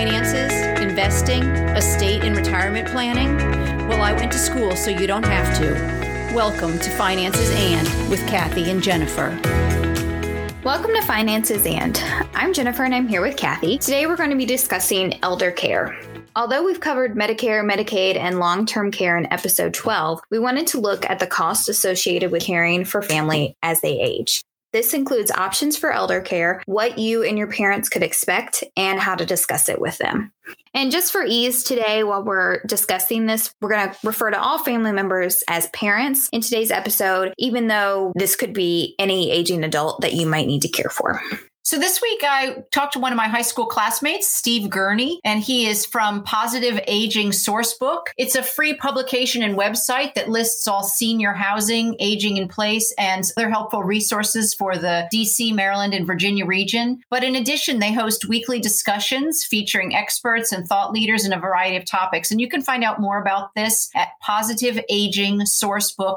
finances, investing, estate and retirement planning? Well, I went to school so you don't have to. Welcome to Finances and with Kathy and Jennifer. Welcome to Finances and. I'm Jennifer and I'm here with Kathy. Today we're going to be discussing elder care. Although we've covered Medicare, Medicaid, and long term care in episode 12, we wanted to look at the costs associated with caring for family as they age. This includes options for elder care, what you and your parents could expect, and how to discuss it with them. And just for ease today, while we're discussing this, we're going to refer to all family members as parents in today's episode, even though this could be any aging adult that you might need to care for. So this week I talked to one of my high school classmates, Steve Gurney, and he is from Positive Aging Sourcebook. It's a free publication and website that lists all senior housing, aging in place, and other helpful resources for the DC, Maryland, and Virginia region. But in addition, they host weekly discussions featuring experts and thought leaders in a variety of topics. And you can find out more about this at Positive Aging Sourcebook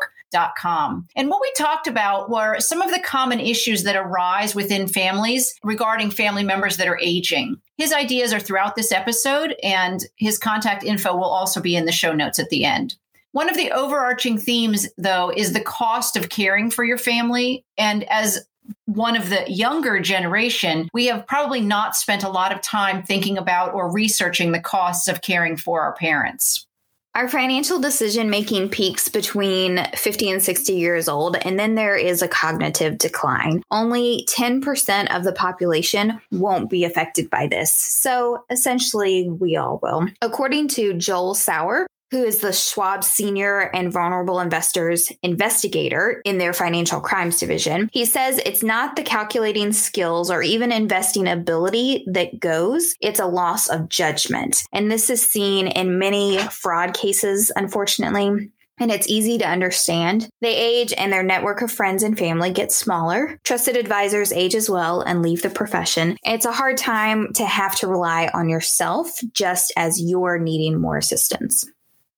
And what we talked about were some of the common issues that arise within families regarding family members that are aging. His ideas are throughout this episode, and his contact info will also be in the show notes at the end. One of the overarching themes, though, is the cost of caring for your family. And as one of the younger generation, we have probably not spent a lot of time thinking about or researching the costs of caring for our parents. Our financial decision making peaks between 50 and 60 years old, and then there is a cognitive decline. Only 10% of the population won't be affected by this. So essentially, we all will. According to Joel Sauer, who is the Schwab Senior and Vulnerable Investors investigator in their financial crimes division. He says it's not the calculating skills or even investing ability that goes, it's a loss of judgment. And this is seen in many fraud cases, unfortunately and it's easy to understand. They age and their network of friends and family gets smaller. Trusted advisors age as well and leave the profession. It's a hard time to have to rely on yourself just as you're needing more assistance.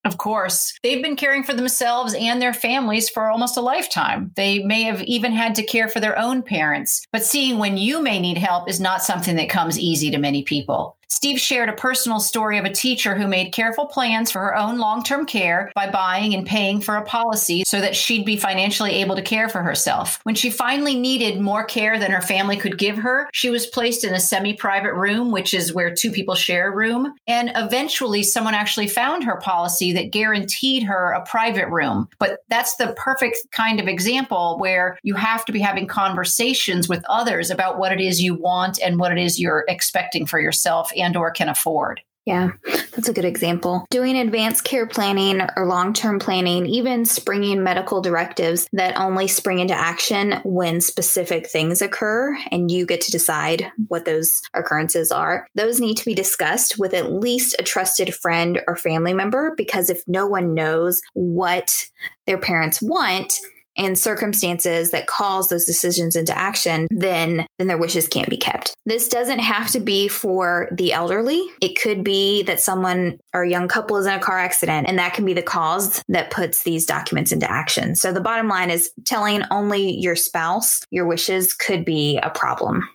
Of course, they've been caring for themselves and their families for almost a lifetime. They may have even had to care for their own parents, but seeing when you may need help is not something that comes easy to many people. Steve shared a personal story of a teacher who made careful plans for her own long term care by buying and paying for a policy so that she'd be financially able to care for herself. When she finally needed more care than her family could give her, she was placed in a semi private room, which is where two people share a room. And eventually, someone actually found her policy that guaranteed her a private room. But that's the perfect kind of example where you have to be having conversations with others about what it is you want and what it is you're expecting for yourself and or can afford. Yeah, that's a good example. Doing advanced care planning or long term planning, even springing medical directives that only spring into action when specific things occur and you get to decide what those occurrences are. Those need to be discussed with at least a trusted friend or family member because if no one knows what their parents want, and circumstances that calls those decisions into action, then then their wishes can't be kept. This doesn't have to be for the elderly. It could be that someone or a young couple is in a car accident and that can be the cause that puts these documents into action. So the bottom line is telling only your spouse your wishes could be a problem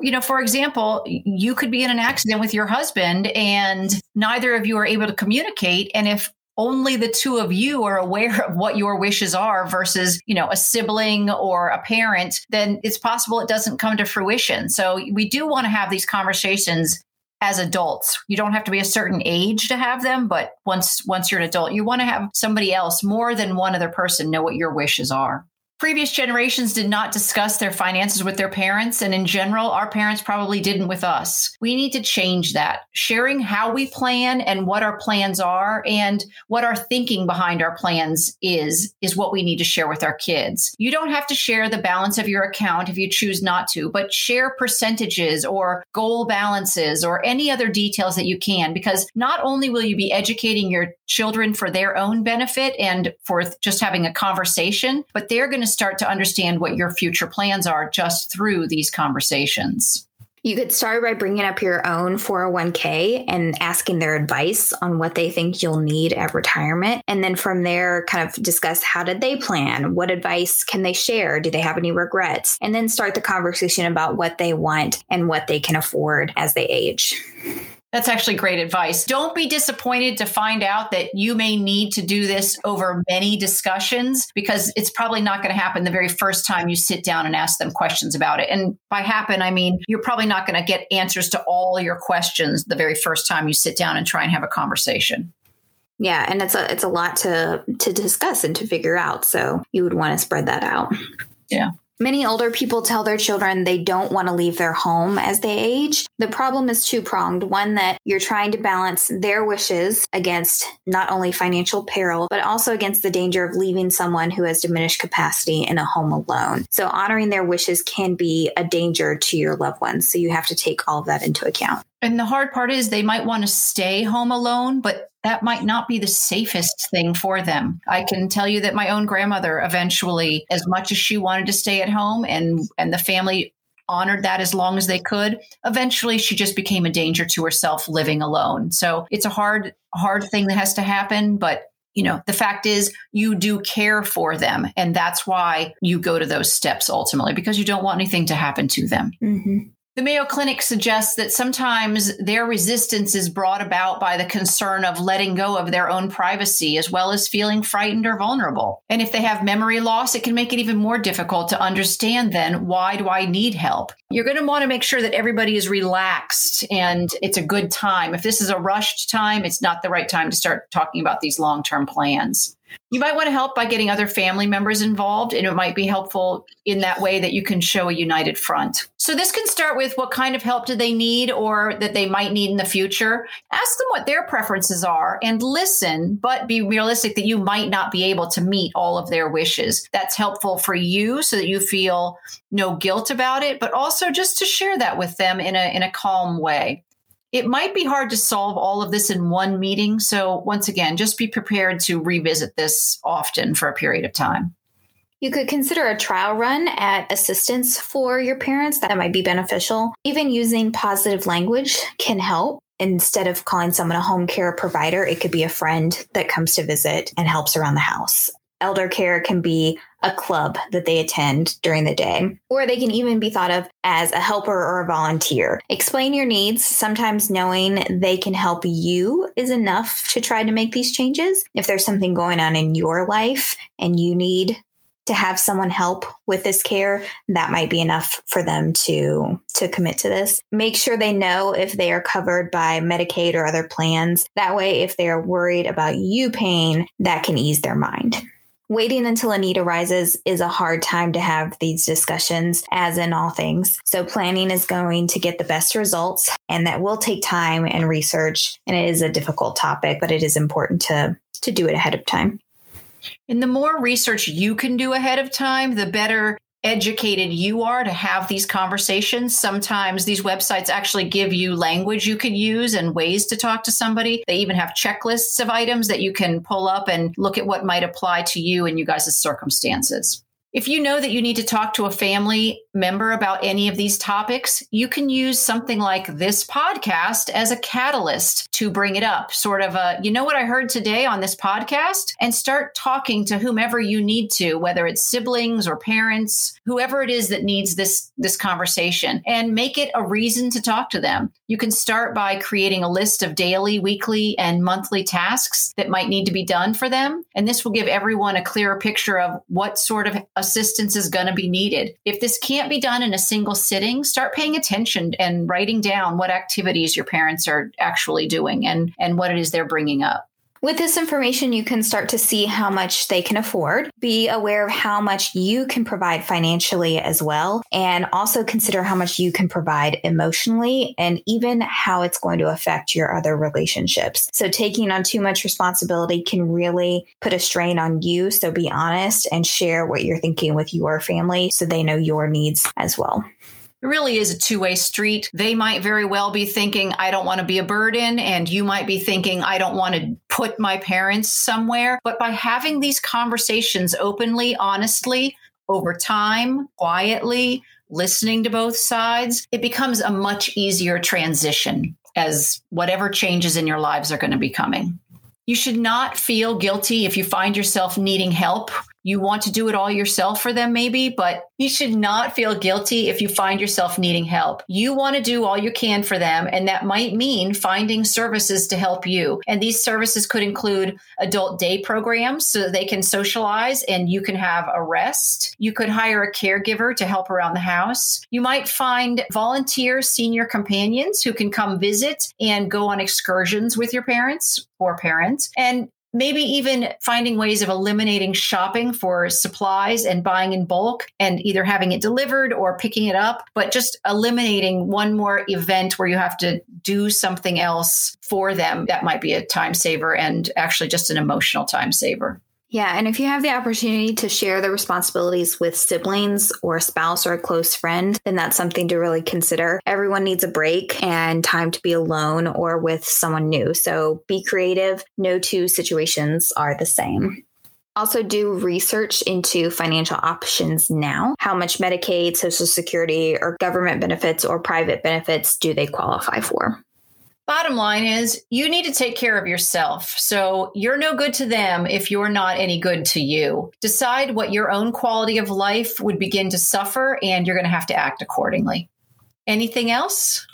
you know, for example, you could be in an accident with your husband and neither of you are able to communicate. And if only the two of you are aware of what your wishes are versus, you know, a sibling or a parent, then it's possible it doesn't come to fruition. So we do want to have these conversations as adults. You don't have to be a certain age to have them, but once once you're an adult, you want to have somebody else more than one other person know what your wishes are. Previous generations did not discuss their finances with their parents, and in general, our parents probably didn't with us. We need to change that. Sharing how we plan and what our plans are and what our thinking behind our plans is, is what we need to share with our kids. You don't have to share the balance of your account if you choose not to, but share percentages or goal balances or any other details that you can, because not only will you be educating your children for their own benefit and for just having a conversation, but they're going to start to understand what your future plans are just through these conversations. You could start by bringing up your own 401k and asking their advice on what they think you'll need at retirement. And then from there, kind of discuss how did they plan? What advice can they share? Do they have any regrets? And then start the conversation about what they want and what they can afford as they age. That's actually great advice. Don't be disappointed to find out that you may need to do this over many discussions because it's probably not going to happen the very first time you sit down and ask them questions about it. And by happen, I mean you're probably not going to get answers to all your questions the very first time you sit down and try and have a conversation. Yeah, and it's a it's a lot to to discuss and to figure out. So you would want to spread that out. Yeah. Many older people tell their children they don't want to leave their home as they age. The problem is two pronged one, that you're trying to balance their wishes against not only financial peril, but also against the danger of leaving someone who has diminished capacity in a home alone. So, honoring their wishes can be a danger to your loved ones. So, you have to take all of that into account. And the hard part is they might want to stay home alone, but that might not be the safest thing for them. I can tell you that my own grandmother eventually, as much as she wanted to stay at home and and the family honored that as long as they could, eventually she just became a danger to herself living alone. So it's a hard hard thing that has to happen, but you know, the fact is you do care for them. And that's why you go to those steps ultimately, because you don't want anything to happen to them. Mm-hmm. The Mayo Clinic suggests that sometimes their resistance is brought about by the concern of letting go of their own privacy, as well as feeling frightened or vulnerable. And if they have memory loss, it can make it even more difficult to understand then why do I need help? You're going to want to make sure that everybody is relaxed and it's a good time. If this is a rushed time, it's not the right time to start talking about these long term plans. You might want to help by getting other family members involved, and it might be helpful in that way that you can show a united front. So, this can start with what kind of help do they need or that they might need in the future. Ask them what their preferences are and listen, but be realistic that you might not be able to meet all of their wishes. That's helpful for you so that you feel no guilt about it, but also just to share that with them in a, in a calm way. It might be hard to solve all of this in one meeting. So, once again, just be prepared to revisit this often for a period of time. You could consider a trial run at assistance for your parents. That might be beneficial. Even using positive language can help. Instead of calling someone a home care provider, it could be a friend that comes to visit and helps around the house. Elder care can be a club that they attend during the day, or they can even be thought of as a helper or a volunteer. Explain your needs. Sometimes knowing they can help you is enough to try to make these changes. If there's something going on in your life and you need to have someone help with this care that might be enough for them to to commit to this make sure they know if they are covered by medicaid or other plans that way if they are worried about you paying that can ease their mind Waiting until a need arises is a hard time to have these discussions, as in all things. So, planning is going to get the best results, and that will take time and research. And it is a difficult topic, but it is important to, to do it ahead of time. And the more research you can do ahead of time, the better educated you are to have these conversations. Sometimes these websites actually give you language you can use and ways to talk to somebody. They even have checklists of items that you can pull up and look at what might apply to you and you guys' circumstances. If you know that you need to talk to a family member about any of these topics, you can use something like this podcast as a catalyst to bring it up. Sort of a, you know what I heard today on this podcast? And start talking to whomever you need to, whether it's siblings or parents, whoever it is that needs this, this conversation, and make it a reason to talk to them. You can start by creating a list of daily, weekly, and monthly tasks that might need to be done for them. And this will give everyone a clearer picture of what sort of assistance is going to be needed. If this can't be done in a single sitting, start paying attention and writing down what activities your parents are actually doing and, and what it is they're bringing up. With this information, you can start to see how much they can afford, be aware of how much you can provide financially as well, and also consider how much you can provide emotionally and even how it's going to affect your other relationships. So, taking on too much responsibility can really put a strain on you. So, be honest and share what you're thinking with your family so they know your needs as well it really is a two way street. They might very well be thinking, I don't want to be a burden. And you might be thinking, I don't want to put my parents somewhere. But by having these conversations openly, honestly, over time, quietly, listening to both sides, it becomes a much easier transition as whatever changes in your lives are going to be coming. You should not feel guilty if you find yourself needing help you want to do it all yourself for them, maybe, but you should not feel guilty if you find yourself needing help. You want to do all you can for them, and that might mean finding services to help you. And these services could include adult day programs so they can socialize and you can have a rest. You could hire a caregiver to help around the house. You might find volunteer senior companions who can come visit and go on excursions with your parents or parents. And maybe even finding ways of eliminating shopping for supplies and buying in bulk and either having it delivered or picking it up, but just eliminating one more event where you have to do something else for them. That might be a time saver and actually just an emotional time saver. Yeah, and if you have the opportunity to share the responsibilities with siblings or a spouse or a close friend, then that's something to really consider. Everyone needs a break and time to be alone or with someone new. So be creative. No two situations are the same. Also, do research into financial options now. How much Medicaid, Social Security, or government benefits or private benefits do they qualify for? Bottom line is, you need to take care of yourself. So you're no good to them if you're not any good to you. Decide what your own quality of life would begin to suffer, and you're going to have to act accordingly. Anything else?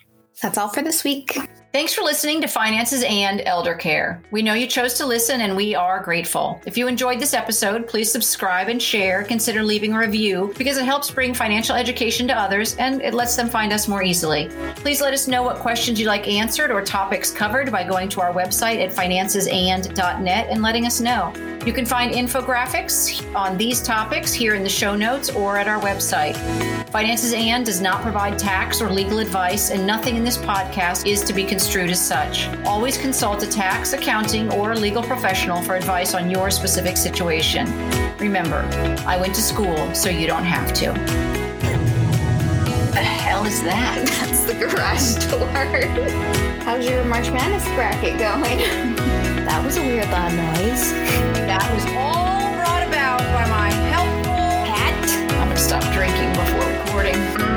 That's all for this week. Thanks for listening to Finances and Elder Care. We know you chose to listen and we are grateful. If you enjoyed this episode, please subscribe and share. Consider leaving a review because it helps bring financial education to others and it lets them find us more easily. Please let us know what questions you'd like answered or topics covered by going to our website at financesand.net and letting us know. You can find infographics on these topics here in the show notes or at our website. Finances and does not provide tax or legal advice, and nothing in this podcast is to be construed as such. Always consult a tax, accounting, or legal professional for advice on your specific situation. Remember, I went to school, so you don't have to. The hell is that? That's the garage door. How's your March Madness bracket going? that was a weird loud noise. That was all brought about by my helpful hat. I'm gonna stop drinking before recording.